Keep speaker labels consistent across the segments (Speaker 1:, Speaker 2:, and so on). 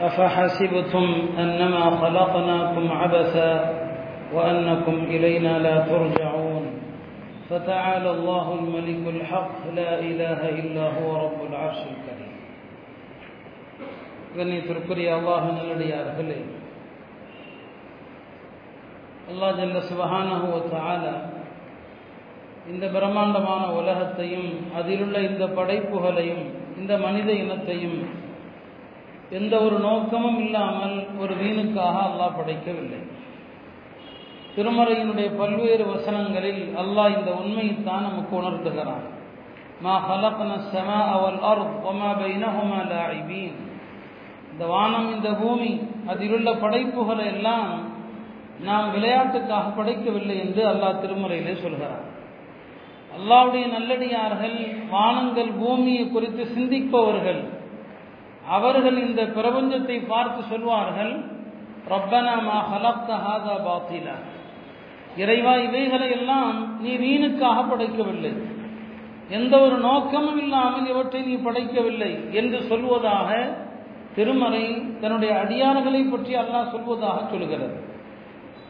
Speaker 1: أفحسبتم أنما خلقناكم عبثا وأنكم إلينا لا ترجعون فتعالى الله الملك الحق لا إله إلا هو رب العرش الكريم கண்ணியத்திற்குரிய அல்லாஹ் நல்லடியார்களே அல்லாஹ் ஜல்ல சுபஹானஹு தஆலா இந்த பிரம்மாண்டமான உலகத்தையும் அதிலுள்ள இந்த படைப்புகளையும் இந்த மனித இனத்தையும் எந்த ஒரு நோக்கமும் இல்லாமல் ஒரு வீணுக்காக அல்லாஹ் படைக்கவில்லை. திருமறையினுடைய பல்வேறு வசனங்களில் அல்லாஹ் இந்த உண்மையைத்தான் நமக்கு உணர்த்துகிறான். மா ஹலக்ன சமா அவல் அர்த் வமா பைனஹுமா லாஇபீன். இந்த வானம் இந்த பூமி அதிலுள்ள படைப்புகளை எல்லாம் நாம் விளையாட்டுக்காக படைக்கவில்லை என்று அல்லாஹ் திருமறையிலே சொல்கிறார் அல்லாவுடைய நல்லடியார்கள் வானங்கள் பூமியை குறித்து சிந்திப்பவர்கள் அவர்கள் இந்த பிரபஞ்சத்தை பார்த்து சொல்வார்கள் ரப்பனா மா ஹலப்த ஹாதா பாத்திலா. இறைவா இவைகளை எல்லாம் நீ வீணுக்காக படைக்கவில்லை. எந்த ஒரு நோக்கமும் இல்லாமல் இவற்றை நீ படைக்கவில்லை என்று சொல்வதாக திருமறை தன்னுடைய அடியார்களை பற்றி அல்லாஹ் சொல்வதாக சொல்கிறது.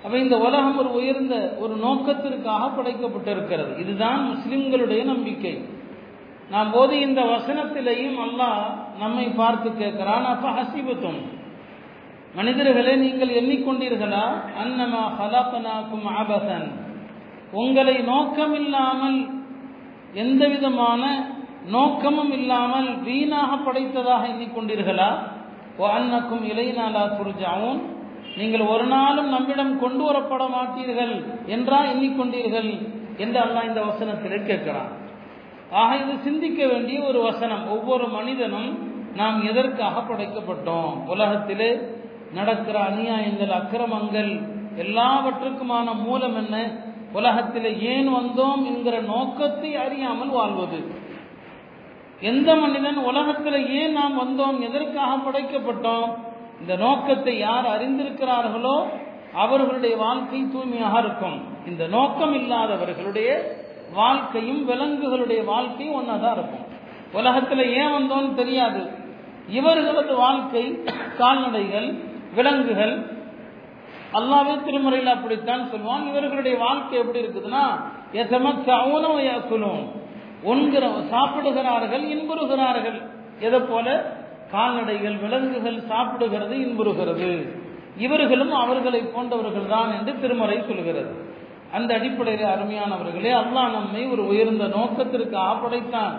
Speaker 1: அப்ப இந்த உலகம் ஒரு உயர்ந்த ஒரு நோக்கத்திற்காக படைக்கப்பட்டிருக்கிறது. இதுதான் முஸ்லிம்களுடைய நம்பிக்கை. நாம் போது இந்த வசனத்திலேயும் அல்லாஹ் நம்மை பார்த்து கேட்கிறான். அப்ப ஹசிபத்தும். மனிதர்களே நீங்கள் எண்ணிக்கொண்டீர்களா? அன்னமா ஹலப்பனாக்கும் ஆபசன் உங்களை நோக்கம் இல்லாமல் எந்த விதமான நோக்கமும் இல்லாமல் வீணாக படைத்ததாக எண்ணிக்கொண்டீர்களா? ஓ அன்னக்கும் இலைநாளா துர்ஜாவும் நீங்கள் ஒரு நாளும் நம்மிடம் கொண்டு வரப்பட மாட்டீர்கள் என்றா எண்ணிக்கொண்டீர்கள் என்று அல்லாஹ் இந்த வசனத்திலே கேட்கிறான். ஆக இது சிந்திக்க வேண்டிய ஒரு வசனம். ஒவ்வொரு மனிதனும் நாம் எதற்காக படைக்கப்பட்டோம்? உலகத்திலே நடக்கிற அநியாயங்கள் அக்கிரமங்கள் எல்லாவற்றுக்குமான மூலம் என்ன? உலகத்தில் ஏன் வந்தோம் என்கிற நோக்கத்தை அறியாமல் வாழ்வது. எந்த மனிதன் உலகத்தில் ஏன் நாம் வந்தோம் எதற்காக படைக்கப்பட்டோம்? இந்த நோக்கத்தை யார் அறிந்திருக்கிறார்களோ அவர்களுடைய வாழ்க்கை தூய்மையாக இருக்கும். இந்த நோக்கம் இல்லாதவர்களுடைய வாழ்க்கையும் விலங்குகளுடைய வாழ்க்கையும் ஒன்றாதான் இருக்கும். உலகத்தில் ஏன் வந்தோம்னு தெரியாது. இவர்களது வாழ்க்கை கால்நடைகள் விலங்குகள் அல்லாவே திருமுறையில் அப்படித்தான் சொல்லுவான். இவர்களுடைய வாழ்க்கை எப்படி இருக்குதுன்னா எசமச்சவுனும் உண்கிற சாப்பிடுகிறார்கள் இன்புறுகிறார்கள். எதை போல? கால்நடைகள் விலங்குகள் சாப்பிடுகிறது இன்புறுகிறது. இவர்களும் அவர்களை போன்றவர்கள் தான் என்று திருமறை சொல்கிறது. அந்த அடிப்படையில் அருமையானவர்களே அல்லாஹ் நம்மை ஒரு உயர்ந்த நோக்கத்திற்கு ஆப்படைத்தான்.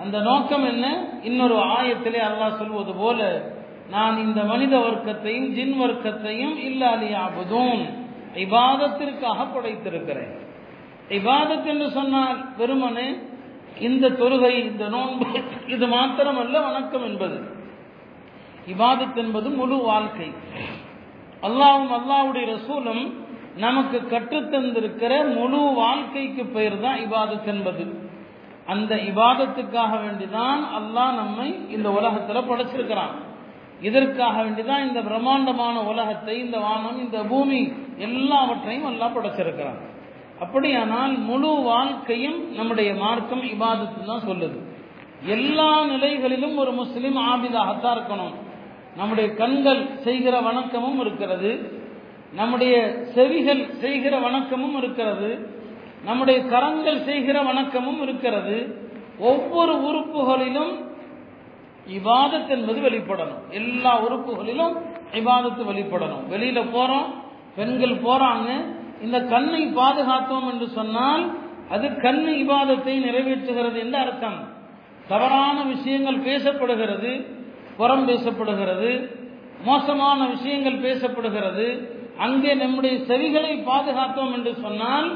Speaker 1: அந்த நோக்கம் என்ன? இன்னொரு ஆயத்திலே அல்லாஹ் சொல்வது போல நான் இந்த மனித வர்க்கத்தையும் ஜின் வர்க்கத்தையும் இல்லாலியாபதும் இபாதத்திற்காக படைத்திருக்கிறேன் இபாதத் என்று சொன்னால் வெறுமனே இந்த தொழுகை இந்த நோன்பு இது மாத்திரமல்ல வணக்கம் என்பது. இபாதத் என்பது முழு வாழ்க்கை. அல்லாவும் அல்லாவுடைய ரசூலும் நமக்கு கற்றுத்தந்திருக்கிற முழு வாழ்க்கைக்கு பெயர் தான் இபாதத் என்பது. அந்த இபாதத்துக்காக வேண்டிதான் அல்லாஹ் நம்மை இந்த உலகத்தில் படைச்சிருக்கிறான். இதற்காக வேண்டிதான் இந்த பிரம்மாண்டமான உலகத்தை இந்த வானம் இந்த பூமி எல்லாவற்றையும் அல்லாஹ் படைச்சிருக்கிறான். அப்படியானால் முழு வாழ்க்கையும் நம்முடைய மார்க்கம் இபாதத்து தான் சொல்லுது. எல்லா நிலைகளிலும் ஒரு முஸ்லீம் ஆபிதாகத்தான் இருக்கணும். நம்முடைய கண்கள் செய்கிற வணக்கமும் இருக்கிறது. நம்முடைய செவிகள் செய்கிற வணக்கமும் இருக்கிறது நம்முடைய கரங்கள் செய்கிற வணக்கமும் இருக்கிறது ஒவ்வொரு உறுப்புகளிலும் இவாதத் என்பது வெளிப்படணும். எல்லா உறுப்புகளிலும் இவாதத்து வெளிப்படணும். வெளியில போறோம் பெண்கள் போறாங்க இந்த கண்ணை பாதுகாத்தோம் என்று சொன்னால் அது கண் இவாதத்தை நிறைவேற்றுகிறது என்று அர்த்தம். தவறான விஷயங்கள் பேசப்படுகிறது புறம் பேசப்படுகிறது மோசமான விஷயங்கள் பேசப்படுகிறது அங்கே நம்முடைய செவிகளை பாதுகாத்தோம் என்று சொன்னால்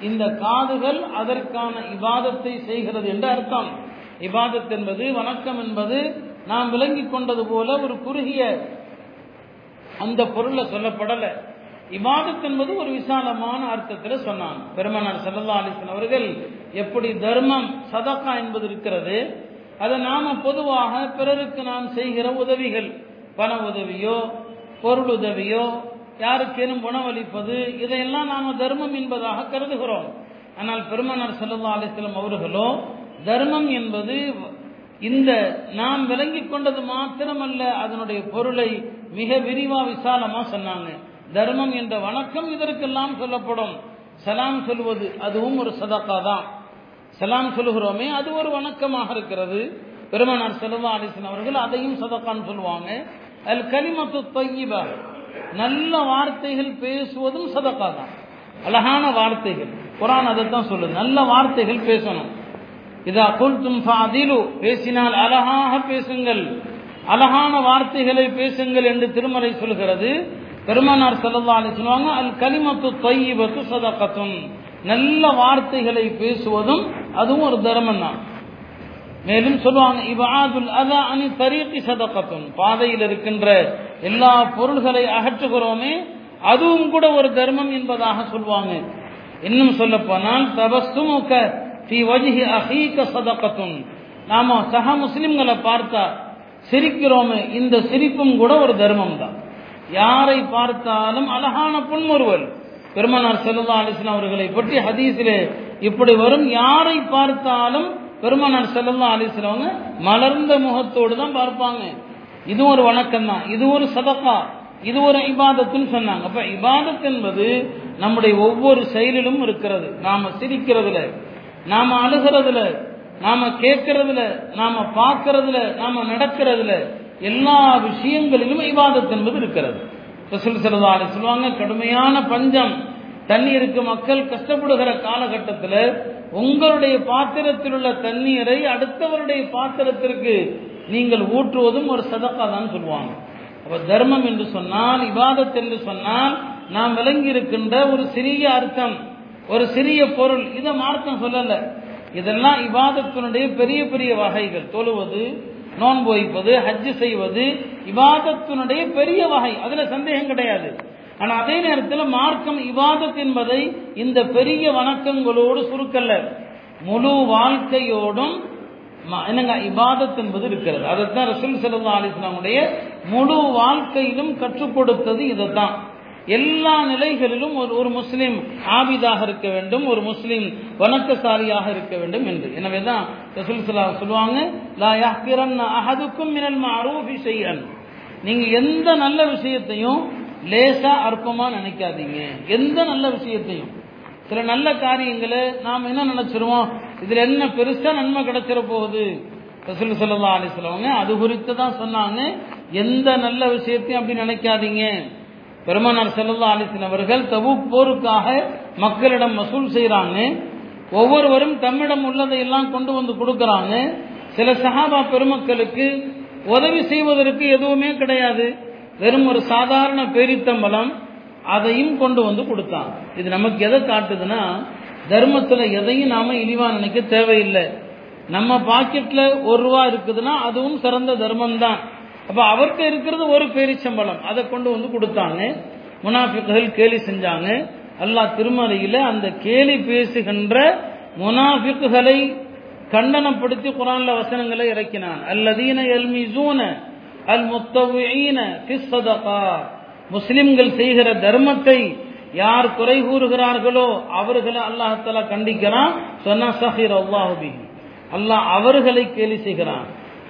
Speaker 1: இந்த காதுகள் அதற்கான இபாதத்தை செய்கிறது என்று அர்த்தம். இபாதத் என்பது வணக்கம் என்பது நாம் விளங்கிக் கொண்டது போல ஒரு குறுகிய அந்த பொருளை சொல்லப்படலை. இபாதத் என்பது ஒரு விசாலமான அர்த்தத்தில் சொன்னான் பெருமனார் சல்லா அலிஸ்லாம் அவர்கள் எப்படி தர்மம் சதக்கா என்பது இருக்கிறது அதை நாம பொதுவாக பிறருக்கு நாம் செய்கிற உதவிகள் பண உதவியோ பொருள் உதவியோ யாருக்கேனும் உணவளிப்பது இதையெல்லாம் நாம் தர்மம் என்பதாக கருதுகிறோம். ஆனால் பெருமனார் சல்லா அலிஸ்லம் அவர்களோ தர்மம் என்பது இந்த நாம் விளங்கிக் கொண்டது மாத்திரமல்ல அதனுடைய பொருளை மிக விரிவா விசாலமா சொன்னாங்க. தர்மம் என்ற வணக்கம் இதற்கெல்லாம் சொல்லப்படும். சலாம் சொல்வது அதுவும் ஒரு சதக்கா தான். சலாம் சொல்லுகிறோமே அது ஒரு வணக்கமாக இருக்கிறது. பெருமனார் செல்வா அலிசன் அவர்கள் அதையும் சதக்கான்னு சொல்லுவாங்க. அல் கலிமத்து தொய்யிபா. நல்ல வார்த்தைகள் பேசுவதும் சதக்கா தான் அழகான வார்த்தைகள். குரான் அதைத்தான் சொல்லுது. நல்ல வார்த்தைகள் பேசணும். இதா குல்தும் ஃபாதிலு பேசினால் அழகாக பேசுங்கள். அழகான வார்த்தைகளை பேசுங்கள் என்று திருமலை சொல்கிறது. பெருமானார் செல்லவாலி சொல்லுவாங்க அல் கலிமத்து தொய்வத்து சதக்கத்தும். நல்ல வார்த்தைகளை பேசுவதும் அதுவும் ஒரு தர்மம் தான் மேலும் சொல்லுவாங்க இவாதுல் அதா அணி தரீக்கி சதக்கத்தும் பாதையில் இருக்கின்ற எல்லா பொருள்களை அகற்றுகிறோமே அதுவும் கூட ஒரு தர்மம் என்பதாக சொல்லுவாங்க. இன்னும் சொல்ல போனால் தபஸ்துமுக ஃபி வஜ்ஹி அஹீக சதக்கத்தும் நாம சக முஸ்லிம்களை பார்த்தா சிரிக்கிறோமே இந்த சிரிப்பும் கூட ஒரு தர்மம் தான். யாரை பார்த்தாலும் அழகான புன்முறுவல். பெருமனார் செல்லா அலிஸ்லாம் அவர்களை பற்றி ஹதீஸிலே இப்படி வரும் யாரை பார்த்தாலும் பெருமானார் செல்லா அலிஸ்லாம் மலர்ந்த முகத்தோடு தான் பார்ப்பாங்க. இது ஒரு வணக்கம் தான். இது ஒரு சதக்கா. இது ஒரு இபாதத்துன்னு சொன்னாங்க. அப்ப இபாதத் என்பது நம்முடைய ஒவ்வொரு செயலிலும் இருக்கிறது. நாம சிரிக்கிறதுல நாம அழுகிறதுல நாம கேட்கறதுல நாம பார்க்கறதுல நாம நடக்கிறதுல எல்லா விஷயங்களிலும் இபாதத் என்பது இருக்கிறது. சொல்லுவாங்க கடுமையான பஞ்சம். தண்ணீருக்கு மக்கள் கஷ்டப்படுகிற காலகட்டத்தில் உங்களுடைய பாத்திரத்தில் உள்ள தண்ணீரை அடுத்தவருடைய பாத்திரத்திற்கு நீங்கள் ஊற்றுவதும் ஒரு சதக்கா தான் சொல்லுவாங்க. அப்ப தர்மம் என்று சொன்னால் இபாதத் என்று சொன்னால் நாம் விளங்கி இருக்கின்ற ஒரு சிறிய அர்த்தம் ஒரு சிறிய பொருள். இதை மார்க்கம் சொல்லல. இதெல்லாம் இபாதத்தினுடைய பெரிய பெரிய வகைகள். தொழுவது நோன்பு வைப்பது ஹஜ்ஜு செய்வது இபாதத்தினுடைய பெரிய வகை. அதுல சந்தேகம் கிடையாது. ஆனால் அதே நேரத்தில் மார்க்கம் இவாதத் என்பதை இந்த பெரிய வணக்கங்களோடு சுருக்கல்ல. முழு வாழ்க்கையோடும் என்னங்க இபாதத் என்பது இருக்கிறது. அதைத்தான் ரசூல் சல்லா அலிஸ்லாமுடைய முழு வாழ்க்கையிலும் கற்றுக் கொடுத்தது இதைத்தான். எல்லா நிலைகளிலும் ஒரு ஒரு முஸ்லீம் ஆபிதாக இருக்க வேண்டும் ஒரு முஸ்லீம் வணக்கசாலியாக இருக்க வேண்டும் என்று. எனவே தான் ரசூல் சல்லா சொல்லுவாங்க லா யாக்கிரன் அஹதுக்கும் மினல் மஅரூஃபி செய்யன் நீங்க எந்த நல்ல விஷயத்தையும் லேசா அற்பமா நினைக்காதீங்க. எந்த நல்ல விஷயத்தையும். சில நல்ல காரியங்களை நாம் என்ன நினைச்சிருவோம்? இதுல என்ன பெருசா நன்மை கிடைச்சிட போகுது? ரசூல் சல்லா அலிஸ்லவங்க அது குறித்து தான் சொன்னாங்க. எந்த நல்ல விஷயத்தையும் அப்படி நினைக்காதீங்க. பெருமானார் செல்லல்லா அலிஸ்லாம் அவர்கள் தபூக் போருக்காக மக்களிடம் வசூல் செய்கிறாங்க ஒவ்வொருவரும் தம்மிடம் உள்ளதை எல்லாம் கொண்டு வந்து கொடுக்கறாங்க. சில சஹாபா பெருமக்களுக்கு உதவி செய்வதற்கு எதுவுமே கிடையாது. வெறும் ஒரு சாதாரண பேரித்தம்பலம் அதையும் கொண்டு வந்து கொடுத்தான். இது நமக்கு எதை காட்டுதுன்னா தர்மத்தில் எதையும் நாம இழிவா நினைக்க தேவையில்லை. நம்ம பாக்கெட்ல ஒரு ரூபா இருக்குதுன்னா அதுவும் சிறந்த தர்மம் தான் அப்ப அவர்கிட்ட இருக்கிறது ஒரு பேரிச்சம்பளம் அதை கொண்டு வந்து கொடுத்தாங்க. முனாஃபிக்குகள் கேலி செஞ்சாங்க. அல்லாஹ் திருமறையில அந்த கேலி பேசுகின்ற முனாஃபிக்குகளை கண்டனப்படுத்தி குரான்ல வசனங்களை இறக்கினான். அல்லதீன எல்மிசூன அல் முத்தவீன முஸ்லிம்கள் செய்கிற தர்மத்தை யார் குறை கூறுகிறார்களோ அவர்களை அல்லாஹால கண்டிக்கிறான். சொன்னா சஹீர் அல்லாஹுபி அல்லாஹ் அவர்களை கேலி செய்கிறான்.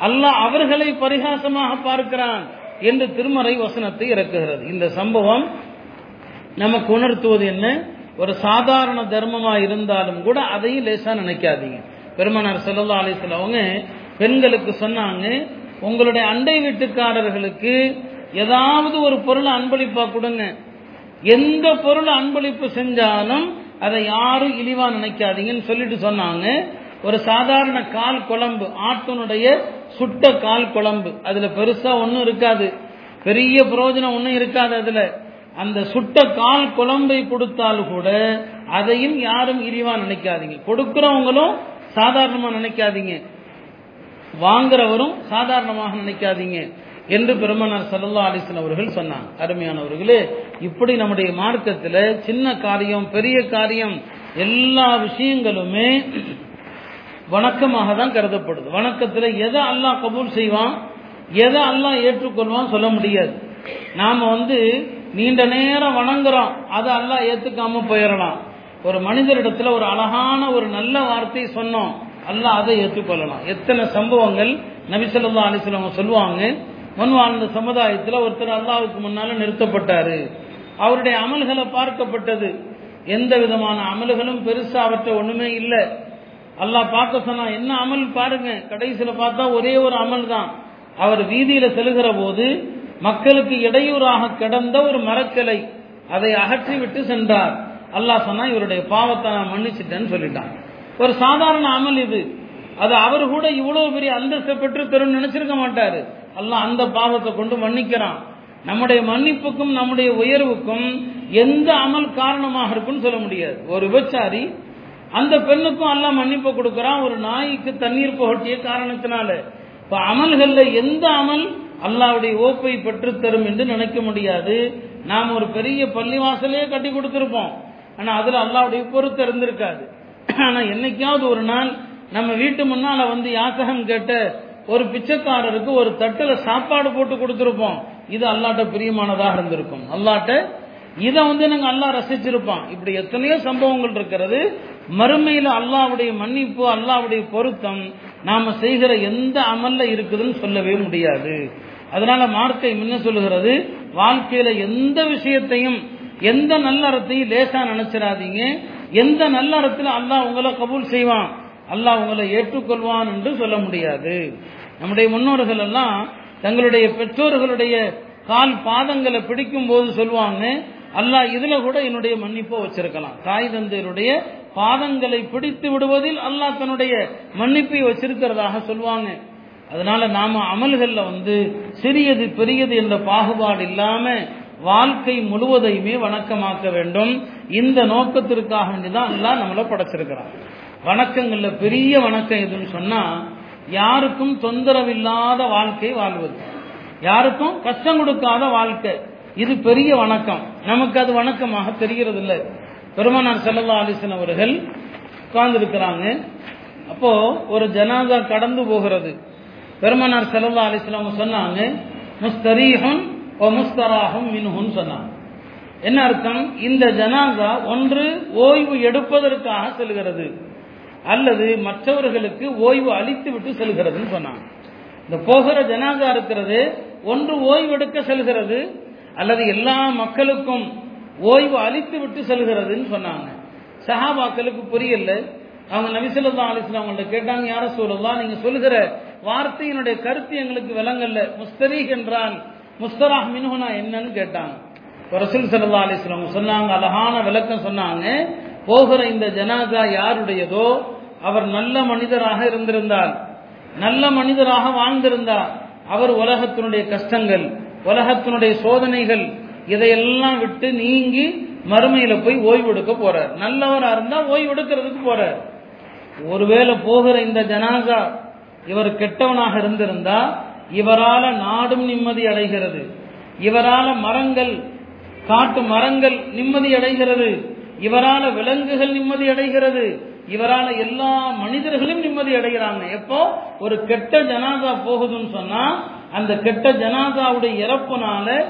Speaker 1: அல்லாஹ் அவர்களை பரிகாசமாக பார்க்கிறான் என்று திருமறை வசனத்தை இறக்குகிறது. இந்த சம்பவம் நமக்கு உணர்த்துவது என்ன? ஒரு சாதாரண தர்மமா இருந்தாலும் கூட அதையும் லேசா நினைக்காதீங்க. பெருமனார் செல்லல்லா அலிஸ்ல அவங்க பெண்களுக்கு சொன்னாங்க உங்களுடைய அண்டை வீட்டுக்காரர்களுக்கு ஏதாவது ஒரு பொருளை அன்பளிப்பா கொடுங்க. எந்த பொருள் அன்பளிப்பு செஞ்சாலும் அதை யாரும் இழிவா நினைக்காதீங்கன்னு சொல்லிட்டு சொன்னாங்க. ஒரு சாதாரண கால் குழம்பு ஆட்டனுடைய சுட்ட கால் குழம்பு. அதுல பெருசா ஒன்றும் இருக்காது. பெரிய பிரயோஜனம் ஒன்றும் இருக்காது அதுல. அந்த சுட்ட கால் குழம்பை கொடுத்தால் கூட அதையும் யாரும் இழிவா நினைக்காதீங்க. கொடுக்கிறவங்களும் சாதாரணமா நினைக்காதீங்க. வாங்குறவரும் சாதாரணமாக நினைக்காதீங்க என்று பெருமனார் சல்லா அலிஸ்லாம் அவர்கள் சொன்னாங்க. அருமையானவர்களே இப்படி நம்முடைய மார்க்கத்தில் சின்ன காரியம் பெரிய காரியம் எல்லா விஷயங்களுமே வணக்கமாக தான் கருதப்படுது. வணக்கத்தில் எதை அல்லாஹ் கபூல் செய்வான்? எதை அல்லாஹ் ஏற்றுக்கொள்வான் சொல்ல முடியாது. நாம வந்து நீண்ட நேரம் வணங்குறோம். அதை அல்லாஹ் ஏத்துக்காம போயிடலாம். ஒரு மனிதரிடத்துல ஒரு அழகான ஒரு நல்ல வார்த்தை சொன்னோம். அல்லாஹ் அதை ஏற்றுக்கொள்ளலாம். எத்தனை சம்பவங்கள் நபிசல்லா அலிஸ்லாம் சொல்லுவாங்க? முன் வாழ்ந்த சமுதாயத்தில் ஒருத்தர் அல்லாவுக்கு முன்னால நிறுத்தப்பட்டாரு. அவருடைய அமல்களை பார்க்கப்பட்டது. எந்த விதமான அமல்களும் பெருசா அவற்றை ஒண்ணுமே இல்லை. அல்லாஹ் பார்க்க சொன்னா என்ன அமல் பாருங்க. கடைசியில பார்த்தா ஒரே ஒரு அமல் தான். அவர் வீதியில செல்கிற போது மக்களுக்கு இடையூறாக கிடந்த ஒரு மரக்கலை அதை அகற்றி விட்டு சென்றார். அல்லாஹ் சொன்னா இவருடைய பாவத்தை நான் மன்னிச்சிட்டேன்னு சொல்லிட்டான். ஒரு சாதாரண அமல் இது. அது அவர் கூட இவ்வளவு பெரிய அந்தஸ்தை பெற்று தரும் நினைச்சிருக்க மாட்டாரு. அல்லாஹ் அந்த பாவத்தை கொண்டு மன்னிக்கிறான். நம்முடைய மன்னிப்புக்கும் நம்முடைய உயர்வுக்கும் எந்த அமல் காரணமாக இருக்குன்னு சொல்ல முடியாது. ஒரு விபச்சாரி அந்த பெண்ணுக்கும் அல்லாஹ் மன்னிப்பு கொடுக்கறான். ஒரு நாய்க்கு தண்ணீர் புகட்டிய காரணத்தினால. இப்ப அமல்கள்ல எந்த அமல் அல்லாவுடைய ஓப்பை பெற்று தரும் என்று நினைக்க முடியாது. நாம் ஒரு பெரிய பள்ளிவாசலே கட்டி கொடுத்திருப்போம். ஆனா அதுல அல்லாவுடைய பொறுத்து இருந்திருக்காது. ஆனா என்னைக்காவது ஒரு நாள் நம்ம வீட்டு முன்னால வந்து யாசகம் கேட்ட ஒரு பிச்சைக்காரருக்கு ஒரு தட்டுல சாப்பாடு போட்டு கொடுத்துருப்போம். இது அல்லாட்ட பிரியமானதாக இருந்திருக்கும். அல்லாட்ட இதை வந்து நாங்க அல்லாஹ் ரசிச்சிருப்பான். இப்படி எத்தனையோ சம்பவங்கள் இருக்கிறது. மறுமையில அல்லாவுடைய மன்னிப்பு அல்லாவுடைய பொருத்தம் நாம செய்கிற எந்த அமல்ல இருக்குதுன்னு சொல்லவே முடியாது. அதனால மார்க்கை முன்ன சொல்லுகிறது வாழ்க்கையில எந்த விஷயத்தையும் எந்த நல்லறத்தையும் லேசா நினைச்சிடாதீங்க எந்த நல்ல இடத்துல அல்லாஹ் உங்களை கபூல் செய்வான்? அல்லாஹ் உங்களை ஏற்றுக்கொள்வான் என்று சொல்ல முடியாது. நம்முடைய முன்னோர்கள் எல்லாம் தங்களுடைய பெற்றோர்களுடைய கால் பாதங்களை பிடிக்கும் போது சொல்லுவாங்க அல்லாஹ் இதுல கூட என்னுடைய மன்னிப்பை வச்சிருக்கலாம். தாய் தந்தையருடைய பாதங்களை பிடித்து விடுவதில் அல்லாஹ் தன்னுடைய மன்னிப்பை வச்சிருக்கிறதாக சொல்லுவாங்க. அதனால நாம அமல்கள்ல வந்து சிறியது பெரியது என்ற பாகுபாடு இல்லாம வாழ்க்கை முழுவதையுமே வணக்கமாக்க வேண்டும். இந்த நோக்கத்திற்காக வேண்டிதான் எல்லாம் நம்மள படைச்சிருக்கிறான். வணக்கங்கள்ல பெரிய வணக்கம் எதுன்னு சொன்னா யாருக்கும் தொந்தரவில்லாத வாழ்க்கை வாழ்வது. யாருக்கும் கஷ்டம் கொடுக்காத வாழ்க்கை. இது பெரிய வணக்கம். நமக்கு அது வணக்கமாக தெரிகிறது இல்லை பெருமனார் செல்லல்லா அலிசன் அவர்கள் உட்கார்ந்துருக்கிறாங்க. அப்போ ஒரு ஜனாதா கடந்து போகிறது. பெருமனார் செல்லல்லா அலிஸ்லாம் அவங்க சொன்னாங்க முஸ்தரீஹுன் முஸ்தராகும் மின்ஹுன் சொன்னாங்க. என்ன அர்த்தம்? இந்த ஜனாசா ஒன்று ஓய்வு எடுப்பதற்காக செல்கிறது அல்லது மற்றவர்களுக்கு ஓய்வு அளித்து விட்டு செல்கிறதுன்னு சொன்னாங்க. இந்த போகிற ஜனாசா இருக்கிறது ஒன்று ஓய்வு எடுக்க செல்கிறது அல்லது எல்லா மக்களுக்கும் ஓய்வு அளித்து விட்டு செல்கிறதுன்னு சொன்னாங்க. சஹாபாக்களுக்கு புரியல. அவங்க நபிசல்லா அலிஸ்லாம் அவங்கள்ட்ட கேட்டாங்க யார சொல்லலாம் நீங்க சொல்லுகிற வார்த்தையினுடைய கருத்து எங்களுக்கு விளங்கல்ல முஸ்தரீக் என்றால் முஸ்தராஹ் மின்ஹுனா என்னன்னு கேட்டாங்க. ரசூல் சல்லா அலிஸ்லாம் சொன்னாங்க அழகான விளக்கம் சொன்னாங்க. போகிற இந்த ஜனாதா யாருடையதோ அவர் நல்ல மனிதராக இருந்திருந்தார். நல்ல மனிதராக வாழ்ந்திருந்தார். அவர் உலகத்தினுடைய கஷ்டங்கள் உலகத்தினுடைய சோதனைகள் இதையெல்லாம் விட்டு நீங்கி மறுமையில போய் ஓய்வு எடுக்க போறார். நல்லவரா இருந்தா ஓய்வு எடுக்கிறதுக்கு போறார். ஒருவேளை போகிற இந்த ஜனாசா இவர் கெட்டவனாக இருந்திருந்தா இவரால நாடும் நிம்மதி அடைகிறது. இவரால மரங்கள் காட்டு மரங்கள் நிம்மதி அடைகிறது. இவரால விலங்குகள் நிம்மதி அடைகிறது. இவரால எல்லா மனிதர்களும் நிம்மதி அடைகிறாங்க. எப்போ? ஒரு கெட்ட ஜனாதா போகுதுன்னு சொன்னா அந்த கெட்ட ஜனாதாவுடைய இறப்புனால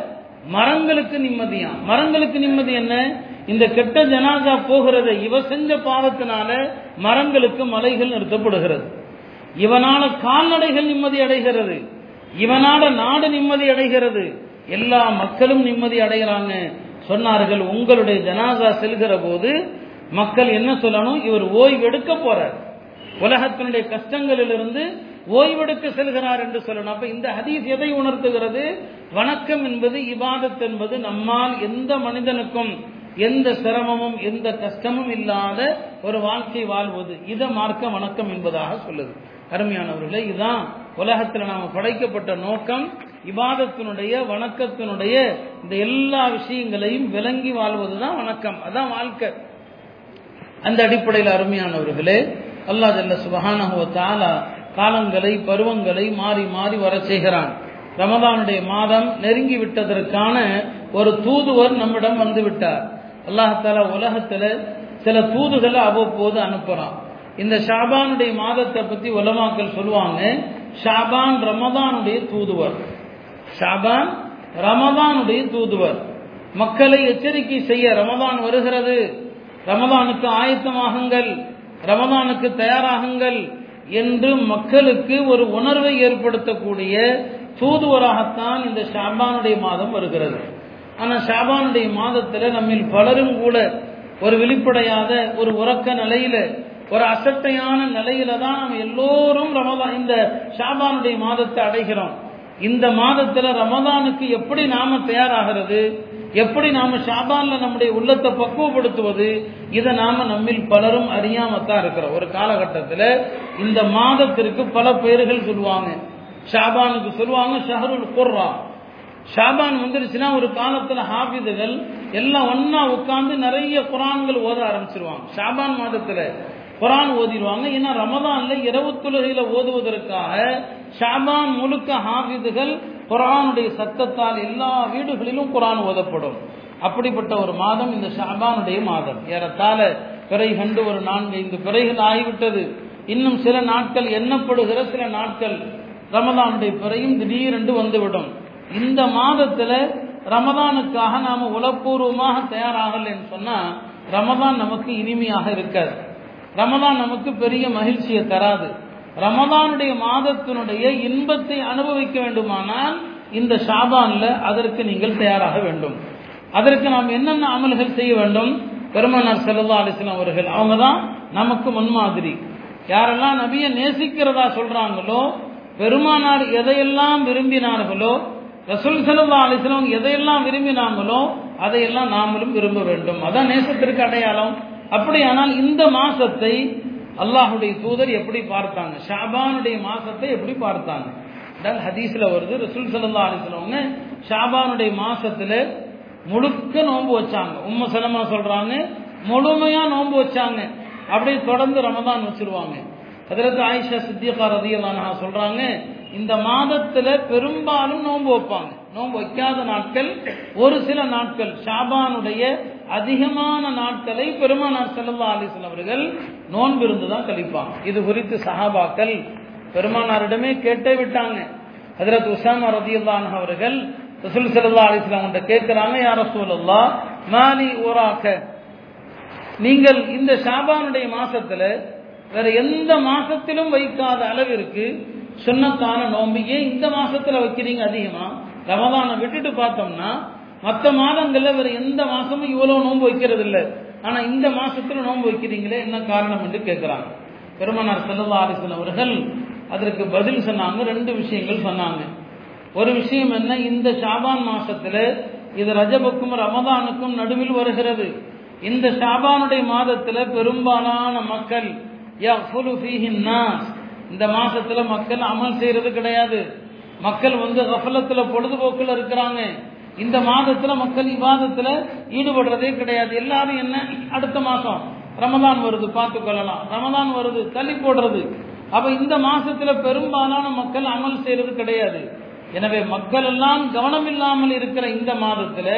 Speaker 1: மரங்களுக்கு நிம்மதியா? மரங்களுக்கு நிம்மதி என்ன? இந்த கெட்ட ஜனாதா போகிறது இவ செஞ்ச பாவத்தினால மரங்களுக்கு மலைகள் நிறுத்தப்படுகிறது. இவனால கால்நடைகள் நிம்மதி அடைகிறது. இவனால நாடு நிம்மதி அடைகிறது. எல்லா மக்களும் நிம்மதி அடைகிறாங்க. சொன்னார்கள் உங்களுடைய ஜனாசா செல்கிற போது மக்கள் என்ன சொல்லணும்? இவர் ஓய்வெடுக்க போறார். உலகத்தினுடைய கஷ்டங்களிலிருந்து ஓய்வெடுக்க செல்கிறார் என்று சொல்லணும். அப்ப இந்த ஹதீஸ் எதை உணர்த்துகிறது? வணக்கம் என்பது இபாதத் என்பது நம்மால் எந்த மனிதனுக்கும் எந்த சிரமமும் எந்த கஷ்டமும் இல்லாத ஒரு வாழ்க்கை வாழ்வது. இதை மார்க்க வணக்கம் என்பதாக சொல்லுது. அருமையானவர்களே இதுதான் உலகத்தில் நாம் படைக்கப்பட்ட நோக்கம். இபாதத்தினுடைய வணக்கத்தினுடைய இந்த எல்லா விஷயங்களையும் விளங்கி வாழ்வதுதான் வணக்கம். அதான் வாழ்க்கை. அந்த அடிப்படையில் அருமையானவர்களே அல்லாஹ் ஜல்ல சுபஹானஹு காலங்களை பருவங்களை மாறி மாறி வர செய்கிறான். ரமதானுடைய மாதம் நெருங்கி விட்டதற்கான ஒரு தூதுவர் நம்மிடம் வந்து விட்டார். அல்லாஹால உலகத்துல சில தூதுகளை அவ்வப்போது அனுப்புறான். இந்த ஷாபானுடைய மாதத்தை பத்தி உலமாக்கள் சொல்லுவாங்க ஷாபான் ரமதானுடைய தூதுவர். ஷாபான் ரமதானுடைய தூதுவர். மக்களை எச்சரிக்கை செய்ய ரமதான் வருகிறது. ரமதானுக்கு ஆயத்தமாகுங்கள் ரமதானுக்கு தயாராகுங்கள் என்று மக்களுக்கு ஒரு உணர்வை ஏற்படுத்தக்கூடிய தூதுவராகத்தான் இந்த ஷாபானுடைய மாதம் வருகிறது. ஆனால் ஷாபானுடைய மாதத்தில் நம்மில் பலரும் கூட ஒரு வெளிப்படையாத ஒரு உறக்க நிலையில ஒரு அசட்டையான நிலையில தான் நம்ம எல்லோரும் ரமதான் இந்த ஷாபானுடைய மாதத்தை அடைகிறோம். இந்த மாதத்துல ரமதானுக்கு எப்படி நாம தயாராகிறது? எப்படி நாம ஷாபான்ல நம்முடைய உள்ளத்தை பக்குவப்படுத்துவது? இதை நாம நம்மில் பலரும் அறியாமத்தான் இருக்கிறோம். ஒரு காலகட்டத்தில் இந்த மாதத்திற்கு பல பெயர்கள் சொல்லுவாங்க. ஷாபானுக்கு சொல்லுவாங்க ஷஹருல் குர்ரா. ஷாபான் வந்துருச்சுன்னா ஒரு காலத்துல ஹாபிதுகள் எல்லாம் ஒன்னா உட்கார்ந்து நிறைய குரான்கள் ஓத ஆரம்பிச்சிருவாங்க. ஷாபான் மாதத்துல குரான் ஓதிடுவாங்க. ஏன்னா ரமதான்ல இரவு தொழுகையில ஓதுவதற்காக ஷாபான் முழுக்க ஹாஃபிதுகள் குரானுடைய சத்தத்தால் எல்லா வீடுகளிலும் குரான் ஓதப்படும். அப்படிப்பட்ட ஒரு மாதம் இந்த ஷாபானுடைய மாதம். ஏறத்தாழ பிறை கண்டு ஒரு நான்கு ஐந்து பிறைகள் ஆகிவிட்டது. இன்னும் சில நாட்கள் எண்ணப்படுகிற சில நாட்கள் ரமதானுடைய பிறையும் திடீரென்று வந்துவிடும். இந்த மாதத்துல ரமதானுக்காக நாம உளப்பூர்வமாக தயாராகலன்னு சொன்னா ரமதான் நமக்கு இனிமையாக இருக்காது. ரமதான் நமக்கு பெரிய மகிழ்ச்சியை தராது. ரமதானுடைய மாதத்தினுடைய இன்பத்தை அனுபவிக்க வேண்டுமானால் இந்த ஷாபான்ல அதற்கு நீங்கள் தயாராக வேண்டும். அதற்கு நாம் என்னென்ன அமல்கள் செய்ய வேண்டும்? பெருமனார் செல்லா அலிஸ்லாம் அவர்கள் அவங்க தான் நமக்கு முன்மாதிரி. யாரெல்லாம் நபியை நேசிக்கிறதா சொல்றாங்களோ பெருமானார் எதையெல்லாம் விரும்பினார்களோ ரசூல் செல்லா அலிஸ்லாம் எதையெல்லாம் விரும்பினாங்களோ அதையெல்லாம் நாமளும் விரும்ப வேண்டும். அதான் நேசத்திற்கு அடையாளம். அப்படியானால் இந்த மாசத்தை அல்லாஹுடைய தூதர் எப்படி பார்த்தாங்க? ஷாபானுடைய மாசத்தை எப்படி பார்த்தாங்க? ஹதீஸ்ல வருது. ரசூல் சல்லா அலிஸ்லவங்க ஷாபானுடைய மாசத்துல முழுக்க நோன்பு வச்சாங்க. உம்ம சலமா சொல்றாங்க முழுமையா நோன்பு வச்சாங்க. அப்படியே தொடர்ந்து ரமதான் வச்சிருவாங்க. அதற்கு ஆயிஷா சித்தியகா ரதியல்லானா சொல்றாங்க இந்த மாதத்துல பெரும்பாலும் நோன்பு வைப்பாங்க. நோன்பு வைக்காத நாட்கள் ஒரு சில நாட்கள் ஷாபானுடைய அதிகமான நாட்களை பெருமானார் செல்லல்லா அலிஸ்லாம் அவர்கள் நோன்பு இருந்துதான் கழிப்பாங்க. இது குறித்து சஹாபாக்கள் பெருமானாரிடமே கேட்டே விட்டாங்க. ஹதரத் உசாமா ரதியுல்லான் அவர்கள் ரசூல் செல்லா அலிஸ்லாம் கேட்கிறாங்க யார சூழல்லா மாலி ஓராக்க நீங்கள் இந்த ஷாபானுடைய மாசத்துல வேற எந்த மாசத்திலும் வைக்காத அளவிற்கு சுண்ணத்தான நோம்பு ஏன் இந்த மாசத்துல வைக்கிறீங்க அதிகமா? ரமதானை விட்டுட்டு பார்த்தோம்னா மற்ற மாதங்கள்ல வேற எந்த மாசமும் இவ்வளவு நோன்பு வைக்கிறது இல்லை ஆனா இந்த மாசத்துல நோன்பு வைக்கிறீங்களே என்ன காரணம் என்று கேட்கிறாங்க பெருமனார் செல்லல்லா அலிசன் அவர்கள் அதற்கு பதில் சொன்னாங்க ரெண்டு விஷயங்கள் சொன்னாங்க. ஒரு விஷயம் என்ன இந்த ஷாபான் மாசத்துல இது ரஜபுக்கும் ரமதானுக்கும் நடுவில் வருகிறது. இந்த ஷாபானுடைய மாதத்துல பெரும்பாலான மக்கள் இந்த மாசத்துல மக்கள் அமல் செய்யறது கிடையாது. மக்கள் வந்து கஃபலத்துல பொழுதுபோக்கில் இருக்கிறாங்க. இந்த மாதத்துல மக்கள் விவாதத்துல ஈடுபடுறதே கிடையாது. எல்லாரும் என்ன? அடுத்த மாசம் ரமதான் வருது பார்த்து கொள்ளலாம். ரமதான் வருது தள்ளி போடுறது. அப்ப இந்த மாசத்துல பெரும்பாலான மக்கள் அமல் செய்யறது கிடையாது. எனவே மக்கள் எல்லாம் கவனம் இல்லாமல் இருக்கிற இந்த மாதத்துல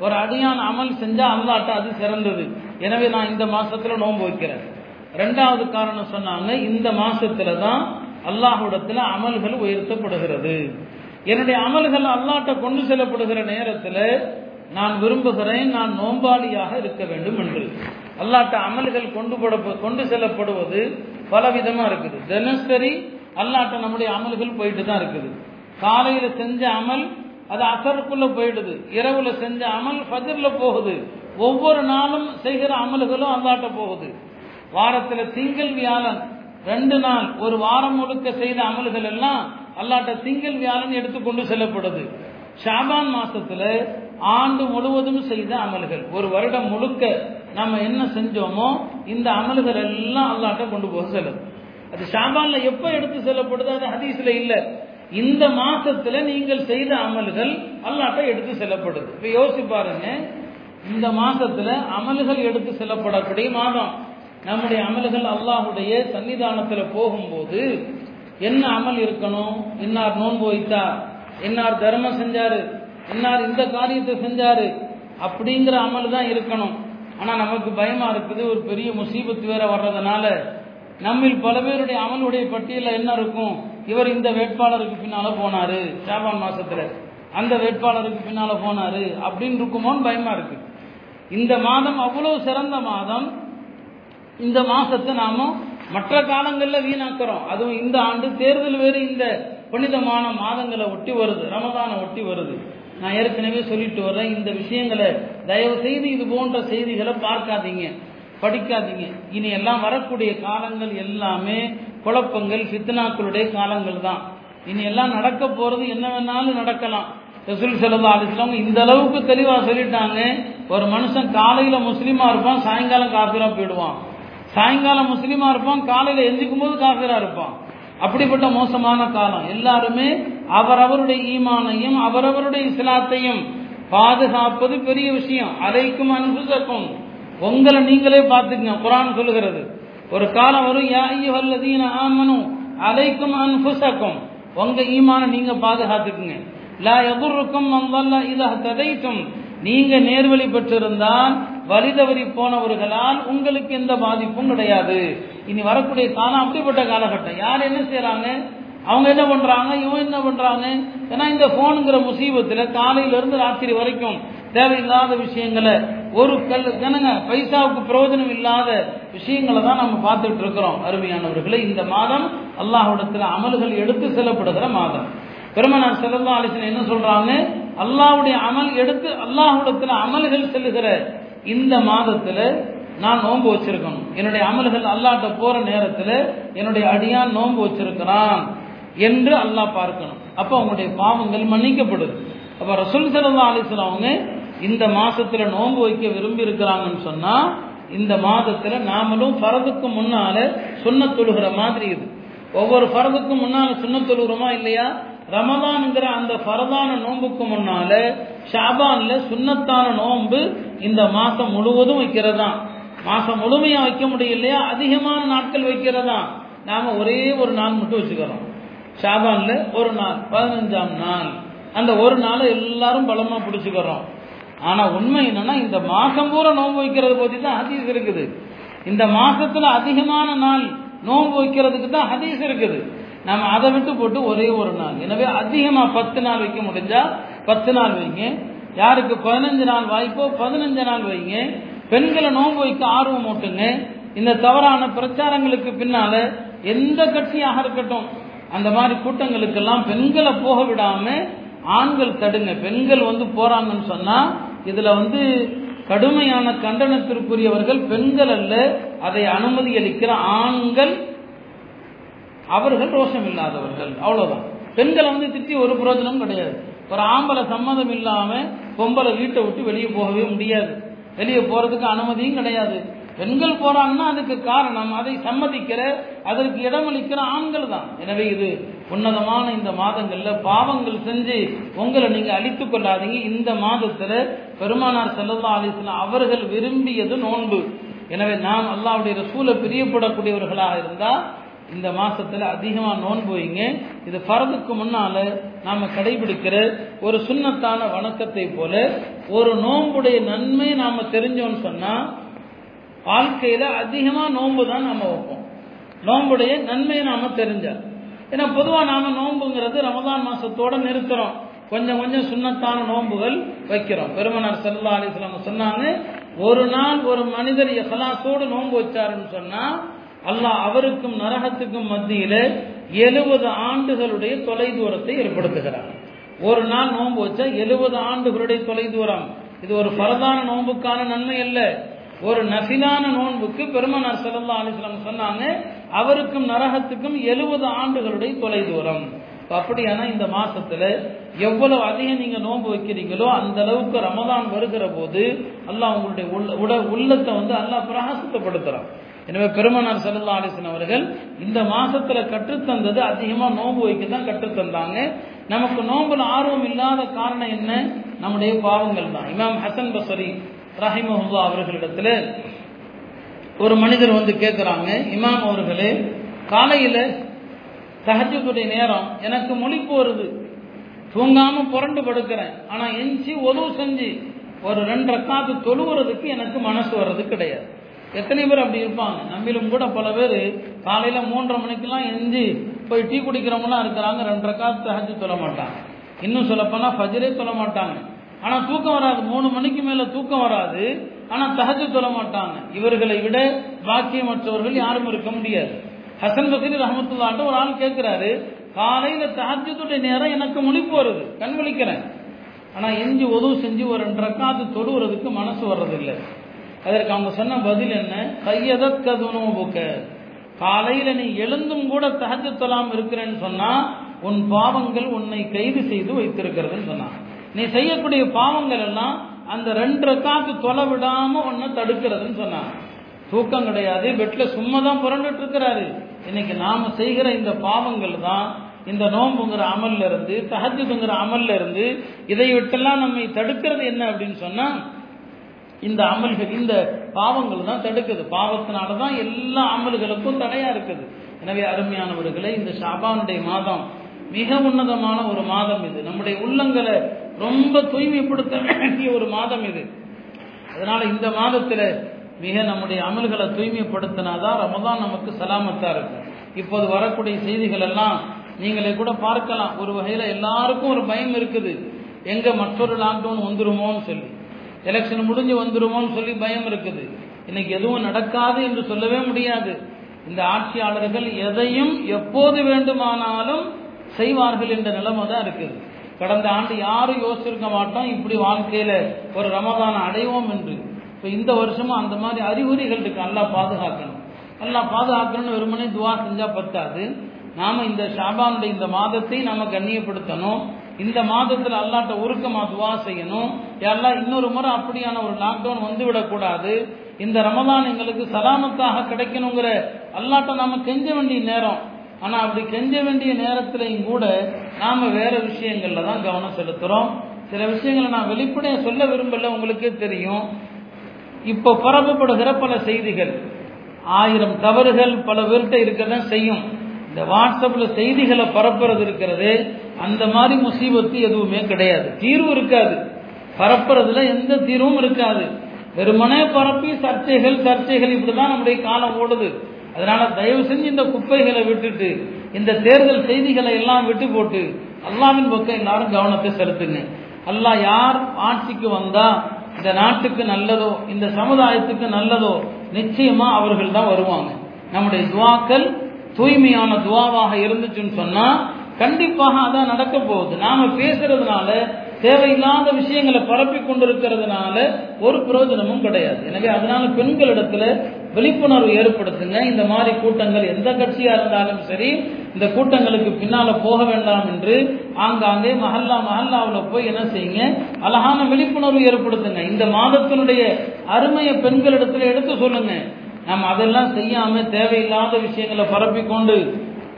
Speaker 1: ஒரு அடியான் அமல் செஞ்சா அல்லாட்ட அது சிறந்தது. எனவே நான் இந்த மாசத்துல நோன்பு வைக்கிறேன். ரெண்டாவது காரணம் சொன்னாங்க இந்த மாசத்துல தான் அல்லாஹுடத்துல அமல்கள் உயர்த்தப்படுகிறது. என்னுடைய அமல்கள் அல்லாட்ட கொண்டு செல்லப்படுகிற நேரத்தில் நான் விரும்புகிறேன் நான் நோம்பாளியாக இருக்க வேண்டும் என்று. அல்லாட்ட அமல்கள் கொண்டு கொண்டு செல்லப்படுவது பல விதமா இருக்குது. தினசரி அல்லாட்ட நம்முடைய அமல்கள் போயிட்டு தான் இருக்குது. காலையில செஞ்ச அமல் அது அசருக்குள்ள போயிடுது. இரவுல செஞ்ச அமல் ஃபஜர்ல போகுது. ஒவ்வொரு நாளும் செய்கிற அமல்களும் அல்லாட்ட போகுது. வாரத்துல திங்கள் வியாழன் ரெண்டு நாள் ஒரு வாரம் முழுக்க செய்த அமல்கள் எல்லாம் அல்லாட்ட திங்கள் வியாழன் எடுத்துக்கொண்டு செல்லப்படுது. ஷாபான் மாசத்துல ஆண்டு முழுவதும் செய்த அமல்கள். ஒரு வருடம் முழுக்க நம்ம என்ன செஞ்சோமோ இந்த அமல்கள் எல்லாம் அல்லாட்ட கொண்டு போக செல்லுது. அது ஷாபான்ல எப்ப எடுத்து செல்லப்படுது அது ஹதீஸ்ல இல்ல. இந்த மாசத்துல நீங்கள் செய்த அமல்கள் அல்லாட்ட எடுத்து செல்லப்படுது. இப்ப யோசிச்சு பாருங்க இந்த மாசத்துல அமல்கள் எடுத்து செல்லப்படக்கூடிய மாதம். நம்முடைய அமல்கள் அல்லாஹுடைய சன்னிதானத்தில் போகும்போது என்ன அமல் இருக்கணும்? இன்னார் நோன்பு வைத்தார். இன்னார் தர்மம் செஞ்சாரு. இன்னார் இந்த காரியத்தை செஞ்சாரு. அப்படிங்கிற அமல் தான் இருக்கணும். ஆனால் நமக்கு பயமா இருக்குது. ஒரு பெரிய முசீபத்து வேற வர்றதுனால நம்மில் பல பேருடைய அமலுடைய பட்டியலில் என்ன இருக்கும்? இவர் இந்த வேட்பாளருக்கு பின்னால போனாரு. சாபான் மாசத்துல அந்த வேட்பாளருக்கு பின்னால போனாரு. அப்படின்னு இருக்குமோன்னு பயமா இருக்கு. இந்த மாதம் அவ்வளவு சிறந்த மாதம். இந்த மாசத்தை நாம மற்ற காலங்களில் வீணாக்கிறோம். அதுவும் இந்த ஆண்டு தேர்தல் வேறு இந்த புனிதமான மாதங்களை ஒட்டி வருது. ரமதானை ஒட்டி வருது. நான் ஏற்கனவே சொல்லிட்டு வர்றேன். இந்த விஷயங்களை தயவு செய்து இது போன்ற செய்திகளை பார்க்காதீங்க. படிக்காதீங்க. இனி எல்லாம் வரக்கூடிய காலங்கள் எல்லாமே குழப்பங்கள் ஃபித்னாக்களுடைய காலங்கள் தான். இனி எல்லாம் நடக்க போறது என்ன வேணாலும் நடக்கலாம். ரசூல் சல்லா அலிஸ்லாம் இந்த அளவுக்கு தெளிவா சொல்லிட்டாங்க. ஒரு மனுஷன் காலையில முஸ்லீமா இருப்பான் சாயங்காலம் காஃபிரா போயிடுவான். சாயங்காலம் முஸ்லீமா இருப்பான் காலையில எந்திக்கும் போது காஃபிரா இருப்பான். அப்படிப்பட்ட மோசமான காலம். எல்லாருமே அவரவருடைய ஈமானையும் அவரவருடைய இஸ்லாத்தையும் பாதுகாப்பது பெரிய விஷயம். அலைக்கும் அன்புசக்கும். உங்களை நீங்களே பார்த்துக்கங்க. குரான் சொல்லுகிறது. ஒரு காலம் வரும் யா ஐயுஹல்லதீன ஆமனு அலைக்கும் அன்புசக்கும். உங்க ஈமான நீங்க பாதுகாத்துக்குங்க. லா எதுருக்கும் மந்தல்ல இதா ததைத்தும். நீங்க நேர்வழி பெற்றிருந்தால் வழிதவறி போனவர்களால் உங்களுக்கு எந்த பாதிப்பும் கிடையாது. இனி வரக்கூடிய காலம் அப்படிப்பட்ட காலகட்டம். யார் என்ன செய்யறாங்க அவங்க என்ன பண்றாங்க? இவன் என்ன பண்றாங்க? ஏன்னா இந்த போனுங்கிற முசீபத்துல காலையில இருந்து ராத்திரி வரைக்கும் தேவையில்லாத விஷயங்களை ஒரு கல் என்னங்க பைசாவுக்கு பிரயோஜனம் இல்லாத விஷயங்களை தான் நம்ம பார்த்துட்டு இருக்கிறோம் அருமையானவர்களை. இந்த மாதம் அல்லாஹ்விடத்துல அமல்கள் எடுத்து செல்லப்படுகிற மாதம். பெருமனார் செல்லல்லா அலிசன் என்ன சொல்றாங்க? அல்லாஹுடைய அமல் எடுத்து அல்லாஹ்விடத்துல அமல்கள் செல்லுகிற இந்த மாதத்தில் நான் நோன்பு வச்சிருக்கணும். என்னுடைய அமல்கள் அல்லாட்ட போற நேரத்தில் என்னுடைய அடியான் நோன்பு வச்சிருக்கிறான் என்று அல்லாஹ் பார்க்கணும். அப்போ அவங்களுடைய பாவங்கள் மன்னிக்கப்படுது. அப்போ ரசூல் சல்லா அலிஸ்லாம் அவங்க இந்த மாசத்துல நோன்பு வைக்க விரும்பி இருக்கிறாங்கன்னு சொன்னா இந்த மாதத்துல நாமளும் பரதுக்கு முன்னால சுண்ண தொழுகிற மாதிரி இது. ஒவ்வொரு பரதுக்கும் முன்னால சுண்ண தொழுகிறோமா இல்லையா? ரமதான்ங்கிற அந்த பரதான நோன்புக்கு முன்னால ஷாபான்ல சுண்ணத்தான நோன்பு இந்த மாசம் முழுவதும் வைக்கிறதா? மாசம் முழுமையா வைக்க முடியலையா அதிகமான நாட்கள் வைக்கிறதா? நாம ஒரே ஒரு நாள் மட்டும் வச்சுக்கிறோம். ஷாபான்ல ஒரு நாள் பதினஞ்சாம் நாள். அந்த ஒரு நாளை எல்லாரும் பலமா பிடிச்சுக்கிறோம். ஆனா உண்மை என்னன்னா இந்த மாசம் பூரா நோன்பு வைக்கிறது பத்தி தான் ஹதீஸ் இருக்குது. இந்த மாசத்துல அதிகமான நாள் நோன்பு வைக்கிறதுக்கு தான் ஹதீஸ் இருக்குது. நம்ம அதை விட்டு போட்டு ஒரே ஒரு நாள். எனவே அதிகமா பத்து நாள் வைக்க முடிஞ்சா பத்து நாள் வைங்க. யாருக்கு பதினஞ்சு நாள் வாய்ப்போ பதினஞ்சு நாள் வைங்க. பெண்களை நோன்பு வைக்க ஆர்வம் ஓட்டுங்க இந்த தவறான பிரச்சாரங்களுக்கு பின்னால எந்த கட்சியாக இருக்கட்டும் அந்த மாதிரி கூட்டங்களுக்கெல்லாம் பெண்களை போக விடாம ஆண்கள் தடுங்க. பெண்கள் வந்து போறாங்கன்னு சொன்னா இதுல வந்து கடுமையான கண்டனத்திற்குரியவர்கள் பெண்கள் அல்ல அதை அனுமதி அளிக்கிற ஆண்கள் அவர்கள் ரோஷம் இல்லாதவர்கள் அவ்வளவுதான். பெண்களை வந்து திட்டி ஒரு பிரயோஜனம் கிடையாது. ஒரு ஆம்பளை சம்மதம் இல்லாம பொம்பளை வீட்டை விட்டு வெளியே போகவே முடியாது. வெளியே போறதுக்கு அனுமதியும் கிடையாது. பெண்கள் போறாங்கன்னா அதுக்கு காரணம் அதை சம்மதிக்கிற அதற்கு இடமளிக்கிற ஆண்கள் தான். எனவே இது உன்னதமான இந்த மாதங்கள்ல பாவங்கள் செஞ்சு உங்களை நீங்க அழித்துக் கொள்ளாதீங்க. இந்த மாதத்துல பெருமானார் செல்லல்லா அலிஸ்லாம் அவர்கள் விரும்பியது நோன்பு. எனவே நாம் அல்லாவுடைய ரசூலை பிரியப்படக்கூடியவர்களாக இருந்தால் இந்த மாசத்துல அதிகமா நோன்பு வைங்க. இது ஃபரதுக்கு முன்னால நாம கடைபிடிக்கிற ஒரு சுண்ணத்தான வணக்கத்தை போல ஒரு நோன்புடைய நன்மை நாம தெரிஞ்சோம்னு சொன்னா வாழ்க்கையில அதிகமா நோன்பு தான் நாம வைப்போம். நோன்புடைய நன்மையை நாம தெரிஞ்சா. ஏன்னா பொதுவா நாம நோன்புங்கிறது ரமதான் மாசத்தோட நிறுத்துறோம். கொஞ்சம் கொஞ்சம் சுண்ணத்தான நோன்புகள் வைக்கிறோம். பெருமனார் செல்லா அலிஸ்லாம் சொன்னாங்க ஒரு நாள் ஒரு மனிதர் எஹலாசோடு நோன்பு வச்சாருன்னு சொன்னா அல்லாஹ் அவருக்கும் நரகத்துக்கும் மத்தியில எழுபது ஆண்டுகளுடைய தொலைதூரத்தை ஏற்படுத்துகிறார் ஒரு நாள் நோன்பு வச்சா எழுபது ஆண்டுகளுடைய தொலைதூரம். இது ஒரு பரதான நோன்புக்கான நன்மை அல்ல. ஒரு நசிலான நோன்புக்கு பெருமனார் சல்லா அலிஸ்லாம் சொன்னாங்க அவருக்கும் நரகத்துக்கும் எழுபது ஆண்டுகளுடைய தொலைதூரம். அப்படியானா இந்த மாசத்துல எவ்வளவு அதிகம் நீங்க நோன்பு வைக்கிறீங்களோ அந்த அளவுக்கு ரமதான் வருகிற போது அல்லாஹ் உங்களுடைய உள்ள உள்ளத்தை வந்து அல்லாஹ் பிரகாசத்தப்படுத்துறான். எனவே பெருமனார் செல்லா அலிசன் அவர்கள் இந்த மாசத்துல கற்றுத்தந்தது அதிகமா நோன்பு வைக்க தான் கற்றுத்தந்தாங்க. நமக்கு நோன்புல ஆர்வம் இல்லாத காரணம் என்ன? நம்முடைய பாவங்கள் தான். இமாம் ஹசன் பசரி ரஹிமஹுல்லா அவர்களிடத்துல ஒரு மனிதர் வந்து கேட்குறாங்க இமாம் அவர்களே காலையில் தஹஜத்துடைய நேரம் எனக்கு மொழிப்பு வருது தூங்காம புரண்டு படுக்கிறேன். ஆனா எஞ்சி உதவு செஞ்சு ஒரு ரெண்டு காத்து தொழுவுறதுக்கு எனக்கு மனசு வர்றது கிடையாது. எத்தனை பேர் அப்படி இருப்பாங்க? நம்மளும் கூட பல பேர் காலையில் மூன்றரை மணிக்கெல்லாம் எஞ்சி போய் டீ குடிக்கிறவங்களாம் இருக்கிறாங்க. ரெண்டரை காத்து ஹஜ்ஜு சொல்ல மாட்டாங்க. இன்னும் சொல்லப்போனால் ஃபஜரே சொல்ல மாட்டாங்க. ஆனால் தூக்கம் வராது. மூணு மணிக்கு மேலே தூக்கம் வராது. ஆனால் தஹஜு தொழ மாட்டாங்க. இவர்களை விட பாக்கியமற்றவர்கள் யாரும் இருக்க முடியாது. ஹசன் பசீர் ரஹமத்துல்லாட்ட ஒரு ஆள் கேட்குறாரு காலையில் தஹஜத்துடைய நேரம் எனக்கு முழிப்பு வருது. கண் விழிக்கிறேன் ஆனால் எஞ்சி உதவு செஞ்சு ஒரு ரெண்டு ரக்காத்து தொழுவுறதுக்கு மனசு வர்றதில்லை. அதற்கு அவங்க சொன்ன பதில் என்ன? கையதற்கதுனோபுக்க காலையில் நீ எழுந்தும் கூட தஹஜ தொலாம் இருக்கிறேன்னு சொன்னா உன் பாவங்கள் உன்னை கைது செய்து வைத்திருக்கிறதுன்னு சொன்னான் நீ செய்யக்கூடிய பாவங்கள் எல்லாம் அந்த ரெண்டு காத்து தொலை விடாம உன்னை தடுக்கிறதுன்னு சொன்னான் தூக்கம் கிடையாது. பெட்ல சும்மா தான் புரண்டுட்டு இருக்கிறாரு இன்னைக்கு நாம செய்கிற இந்த பாவங்கள் தான் இந்த நோம்புங்கிற அமல்ல இருந்து தஹஜுங்கிற அமல்ல இருந்து இதை விட்டெல்லாம் நம்மை தடுக்கிறது என்ன அப்படின்னு சொன்னா இந்த அமல்கள் இந்த பாவங்கள் தான் தடுக்குது. பாவத்தினால தான் எல்லா அமல்களுக்கும் தடையா இருக்குது. எனவே அருமையானவர்களே இந்த ஷாபானுடைய மாதம் மிக உன்னதமான ஒரு மாதம் இது. நம்முடைய உள்ளங்களை ரொம்ப தூய்மைப்படுத்த வேண்டிய ஒரு மாதம் இது. அதனால இந்த மாதத்துல மிக நம்முடைய அமல்களை தூய்மைப்படுத்தினாதான் ரமதான் நமக்கு சலாமத்தா இருக்கும் இப்போது வரக்கூடிய செய்திகள் எல்லாம் நீங்களே கூட பார்க்கலாம். ஒரு வகையில எல்லாருக்கும் ஒரு பயம் இருக்குது. எங்க மற்றொரு லாக்டவுன் வந்துருமோன்னு சொல்லி. எலெக்ஷன் முடிஞ்சு வந்துடுவோம்னு சொல்லி பயம் இருக்குது. இன்னைக்கு எதுவும் நடக்காது என்று சொல்லவே முடியாது. இந்த ஆட்சியாளர்கள் எதையும் எப்போது வேண்டுமானாலும் செய்வார்கள் என்ற நிலைமை தான் இருக்குது. கடந்த ஆண்டு யாரும் யோசிச்சிருக்க மாட்டோம் இப்படி வாழ்க்கையில ஒரு ரமதானம் அடைவோம் என்று. இப்போ இந்த வருஷமும் அந்த மாதிரி அறிகுறிகள் இருக்கு. நல்லா பாதுகாக்கணும். நல்லா பாதுகாக்கணும்னு வெறுமனே துவா செஞ்சா பத்தாது. நாம இந்த ஷாபானுடைய இந்த மாதத்தை நாம கண்ணியப்படுத்தணும். இந்த மாதத்துல அல்லாட்ட உருக்கமா துவா செய்யணும். எல்லாம் இன்னொரு முறை அப்படியான ஒரு லாக்டவுன் வந்து விடக்கூடாது இந்த ரமதான் எங்களுக்கு சலாமத்தாக கிடைக்கணுங்கிற அல்லாட்ட நாம கெஞ்ச வேண்டிய நேரம். ஆனா அப்படி கெஞ்ச வேண்டிய நேரத்திலையும் கூட நாம வேற விஷயங்கள்ல தான் கவனம் செலுத்துறோம். சில விஷயங்களை நான் வெளிப்படையா சொல்ல விரும்பல உங்களுக்கே தெரியும். இப்போ பரப்பப்படுகிற பல செய்திகள். ஆயிரம் தவறுகள் பல பேர்கிட்ட இருக்கதான் செய்யும். இந்த வாட்ஸ்அப்பில் செய்திகளை பரப்புறது இருக்கிறது அந்த மாதிரி முசீபத்து எதுவுமே கிடையாது. தீர்வு இருக்காது. பரப்புறதுல எந்த தீர்வும் இருக்காது. வெறுமனே பரப்பி சர்ச்சைகள் சர்ச்சைகள் இப்படிதான் நம்முடைய காலம் ஓடுது. அதனால தயவு செஞ்சு இந்த குப்பைகளை விட்டுட்டு இந்த தேர்தல் செய்திகளை எல்லாம் விட்டு போட்டு அல்லாவின் பக்கம் எல்லாரும் கவனத்தை செலுத்துங்க. அல்லாஹ் யார் ஆட்சிக்கு வந்தா இந்த நாட்டுக்கு நல்லதோ இந்த சமுதாயத்துக்கு நல்லதோ நிச்சயமா அவர்கள் தான் வருவாங்க. நம்முடைய துவாக்கள் தூய்மையான துவாவாக இருந்துச்சுன்னு சொன்னா கண்டிப்பாக அதான் நடக்க போகுது. நாம பேசுறதுனால தேவையில்லாத விஷயங்களை பரப்பி கொண்டிருக்கிறதுனால ஒரு பிரயோஜனமும் கிடையாது. எனவே அதனால பெண்களிடத்துல விழிப்புணர்வு ஏற்படுத்துங்க. இந்த மாதிரி கூட்டங்கள் எந்த கட்சியா இருந்தாலும் சரி இந்த கூட்டங்களுக்கு பின்னால போக வேண்டாம் என்று ஆங்காங்கே மஹல்லா மஹல்லாவில் போய் என்ன செய்யுங்க? அழகான விழிப்புணர்வு ஏற்படுத்துங்க. இந்த மாதத்தினுடைய அருமையை பெண்களிடத்துல எடுத்து சொல்லுங்க. நாம் அதெல்லாம் செய்யாம தேவையில்லாத விஷயங்களை பரப்பிக்கொண்டு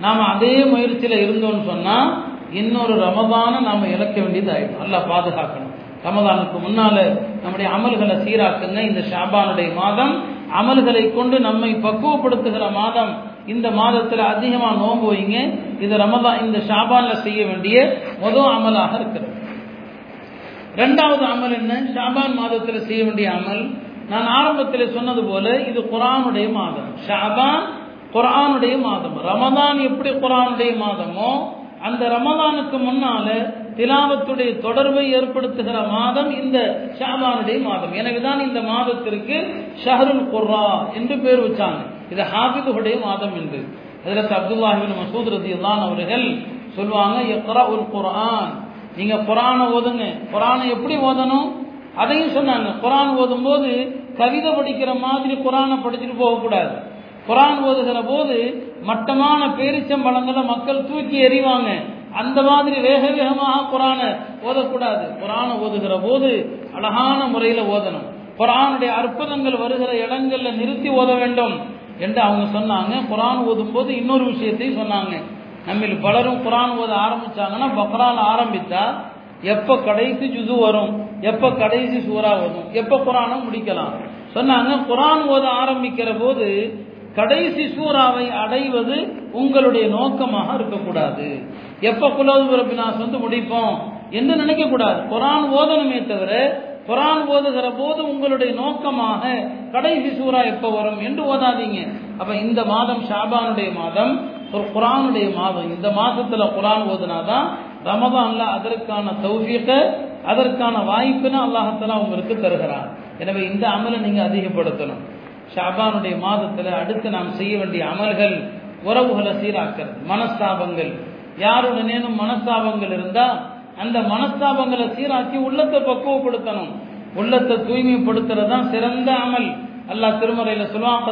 Speaker 1: நாம் அதே முயற்சியில இருந்தோம்னு சொன்னால் இன்னொரு ரமதானை நாம இழக்க வேண்டியது ஆகிடும் நல்லா பாதுகாக்கணும். ரமதானுக்கு முன்னால நம்முடைய அமல்களை சீராக்குங்க. இந்த ஷாபானுடைய மாதம் அமல்களை கொண்டு நம்மை பக்குவப்படுத்துகிற மாதம். இந்த மாதத்துல அதிகமா நோன்பு வைங்க. இது ரமதான் இந்த ஷாபான்ல செய்ய வேண்டிய முதல் அமலாக இருக்கிறது. ரெண்டாவது அமல் என்ன? ஷாபான் மாதத்துல செய்ய வேண்டிய அமல் நான் ஆரம்பத்தில் சொன்னது போல இது குரானுடைய மாதம். ஷாபான் குரானுடைய மாதம். ரமதான் எப்படி குரானுடைய மாதமோ அந்த ரமதானுக்கு முன்னால திலாவத்துடைய தொடர்பை ஏற்படுத்துகிற மாதம் இந்த ஷாபானுடைய மாதம். எனவேதான் இந்த மாதத்திற்கு ஷஹருல் குர்ரா என்று பேர் வச்சாங்க. இது ஹாபிதுடைய மாதம் என்று. அதில் அப்துல்லாஹிபின் மசூத் ரதி அவர்கள் சொல்லுவாங்க எக்ரா உல் குரான் நீங்க குரானை ஓதுங்க. குரானை எப்படி ஓதணும்? அதையும் சொன்னாங்க. குரான் ஓதும் போது கவிதை படிக்கிற மாதிரி குரானை படிச்சுட்டு போகக்கூடாது. குரான் ஓதுகிற போது மட்டமான பேரிச்சம்பழங்களை மக்கள் தூக்கி எறிவாங்க. அந்த மாதிரி வேக வேகமாக குரானை ஓதக்கூடாது. குரானை ஓதுகிற போது அழகான முறையில் ஓதணும். குரானுடைய அற்புதங்கள் வருகிற இடங்கள்ல நிறுத்தி ஓத வேண்டும் என்று அவங்க சொன்னாங்க. குரான் ஓதும் போது இன்னொரு விஷயத்தையும் சொன்னாங்க. நம்மில் பலரும் குரான் ஓத ஆரம்பிச்சாங்கன்னா பக்ரான் ஆரம்பித்தா எப்ப கடைசி ஜுது வரும்? எப்ப கடைசி சூறா வரும்? எப்ப குரானை முடிக்கலாம்? சொன்னாங்க குரான் ஓத ஆரம்பிக்கிற போது கடைசி சூறாவை அடைவது உங்களுடைய நோக்கமாக இருக்கக்கூடாது. எப்ப குலவு பிறப்பினாஸ் வந்து முடிப்போம்? என்று நினைக்க கூடாது குரான் ஓதணுமே தவிர குரான் ஓதுகிற போது உங்களுடைய நோக்கமாக கடைசி சூறா எப்ப வரும் என்று ஓதாதீங்க. அப்ப இந்த மாதம் ஷாபானுடைய மாதம் ஒரு குரானுடைய மாதம். இந்த மாதத்துல குரான் ஓதுனாதான் ரமதான்ல அதற்கான தௌஃபீக அதற்கான வாய்ப்புன்னு அல்லாஹத்தலா உங்களுக்கு தருகிறான். எனவே இந்த அமலை நீங்க அதிகப்படுத்தணும். ஷாபானுடைய மாதத்துல அடுத்து நாம் செய்ய வேண்டிய அமல்கள் உறவுகளை சீராக்கிறது மனஸ்தாபங்கள். யாருடனேனும் மனஸ்தாபங்கள் இருந்தா அந்த மனஸ்தாபங்களை சீராக்கி உள்ளத்தை பக்குவப்படுத்தணும். உள்ளத்தை தூய்மைப்படுத்துறது தான் சிறந்த அமல். அல்லாஹ் திருமறையில சொல்லுவான்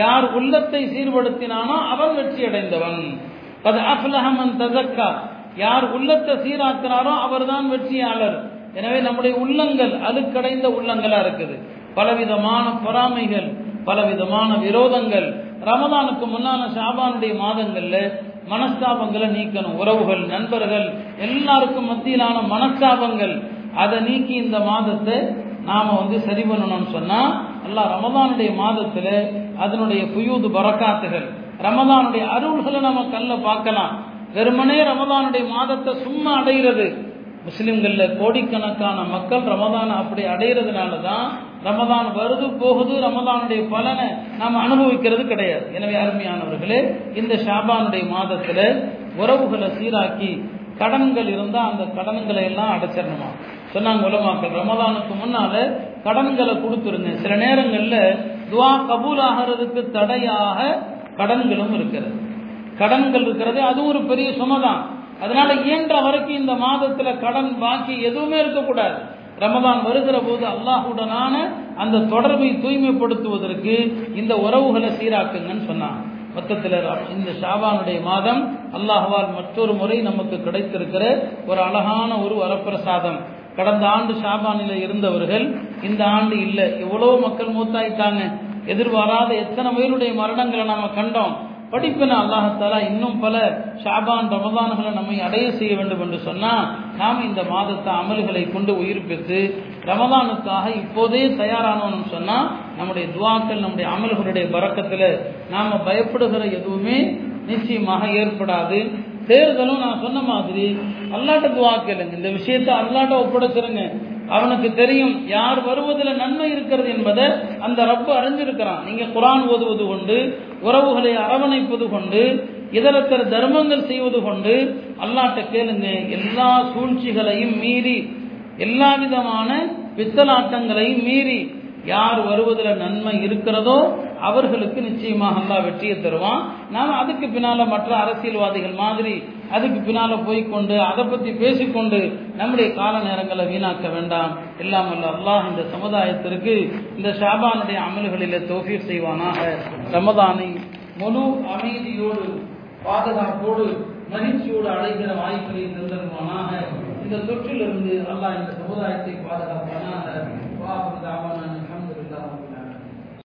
Speaker 1: யார் உள்ளத்தை சீர்படுத்தினானோ அவன் வெற்றி அடைந்தவன் அது அஃப்லஹமன் தசக்கா யார் உள்ளத்தை சீராக்கிறாரோ அவர்தான் வெற்றியாளர். எனவே நம்முடைய உள்ளங்கள் அழுக்கடைந்த உள்ளங்களா இருக்குது. பலவிதமான பொறாமைகள் பலவிதமான விரோதங்கள். ரமதானுக்கு முன்னான ஷாபானுடைய மாதங்கள்ல மனஸ்தாபங்களை நீக்கணும். உறவுகள் நண்பர்கள் எல்லாருக்கும் மத்தியிலான மனஸ்தாபங்கள். அதை நீக்கி இந்த மாதத்தை நாம வந்து சரி பண்ணணும்னு சொன்னா அல்லாஹ் ரமதானுடைய மாதத்துல அதனுடைய புயூது பறக்காத்துகள் ரமதானுடைய அருள்களை நம்ம கல்ல பார்க்கலாம். வெறுமனே ரமதானுடைய மாதத்தை சும்மா அடைகிறது முஸ்லிம்கள்ல கோடிக்கணக்கான மக்கள் ரமதான் அப்படி அடைகிறதுனால தான் ரமதான் வருது போகுது ரமதானுடைய பலனை நாம் அனுபவிக்கிறது கிடையாது. எனவே அருமையானவர்களே இந்த ஷாபானுடைய மாதத்தில் உறவுகளை சீராக்கி கடன்கள் இருந்தால் அந்த கடன்களை எல்லாம் அடைச்சிடணுமா? சொன்னாங்க உலமாக்கள் ரமதானுக்கு முன்னால கடன்களை கொடுத்துருங்க. சில நேரங்களில் துவா கபூல் ஆகிறதுக்கு தடையாக கடன்களும் இருக்கிறது. கடன்கள் இருக்கிறது அது ஒரு பெரிய சுமதான். அதனால இயன்ற வரைக்கும் இந்த மாதத்துல கடன் பாக்கி எதுவுமே இருக்கக்கூடாது. ரமதான் வருகிற போது அல்லாஹுடனான அந்த தொடர்பை தூய்மைப்படுத்துவதற்கு இந்த உறவுகளை சீராக்குங்கன்னு சொன்னாங்க மொத்தத்தில் இந்த ஷாபானுடைய மாதம் அல்லாஹ்வால் மற்றொரு முறை நமக்கு கிடைத்திருக்கிற ஒரு அழகான ஒரு வரப்பிரசாதம். கடந்த ஆண்டு ஷாபானில இருந்தவர்கள் இந்த ஆண்டு இல்லை எவ்வளோ மக்கள் மூத்தாயிட்டாங்க. எதிர்பாராத எத்தனை பேருடைய மரணங்களை நாம கண்டோம். படிப்பின அல்லாஹாலா இன்னும் பல ஷாபான் ரமதான்களை நம்மை அடைய செய்ய வேண்டும் என்று சொன்னால் நாம் இந்த மாதத்தை அமல்களை கொண்டு உயிர்ப்பித்து ரமதானுக்காக இப்போதே தயாரானோம்னு சொன்னால் நம்முடைய துவாக்கள் நம்முடைய அமல்களுடைய பறக்கத்தில் நாம் பயப்படுகிற எதுவுமே நிச்சயமாக ஏற்படாது. தேர்தலும் நான் சொன்ன மாதிரி அல்லாட்ட துவா கேளுங்க. இந்த விஷயத்தை அல்லாட்ட ஒப்படைச்சிருங்க. அவனுக்கு தெரியும் யார் வருவதில் நன்மை இருக்கிறது என்பதை அந்த ரப்பு அறிஞ்சிருக்கிறான் நீங்க குரான் ஓதுவது கொண்டு உறவுகளை அரவணைப்பது கொண்டு இதரத்தர் தர்மங்கள் செய்வது கொண்டு அல்லாட்ட கேளுங்க எல்லா சூழ்ச்சிகளையும் மீறி எல்லா விதமான பித்தலாட்டங்களையும் மீறி யார் வருவதில் நன்மை இருக்கிறதோ அவர்களுக்கு நிச்சயமாக அல்லா வெற்றியை தருவான். நாம் அதுக்கு பின்னால மற்ற அரசியல்வாதிகள் மாதிரி அதுக்கு பின்னால போய்கொண்டு அதை பத்தி பேசிக்கொண்டு நம்முடைய கால நேரங்களை வீணாக்க வேண்டாம். எல்லாம் அல்ல அல்லாஹ் இந்த சமுதாயத்திற்கு இந்த ஷாபானுடைய அமல்களிலே தோஃபீர் செய்வானாக. ரமதானை முழு அமைதியோடு பாதுகாப்போடு மகிழ்ச்சியோடு அடைகிற வாய்ப்பை தந்தருவானாக. இந்த தொற்றிலிருந்து அல்லாஹ் இந்த சமுதாயத்தை பாதுகாப்பானாக.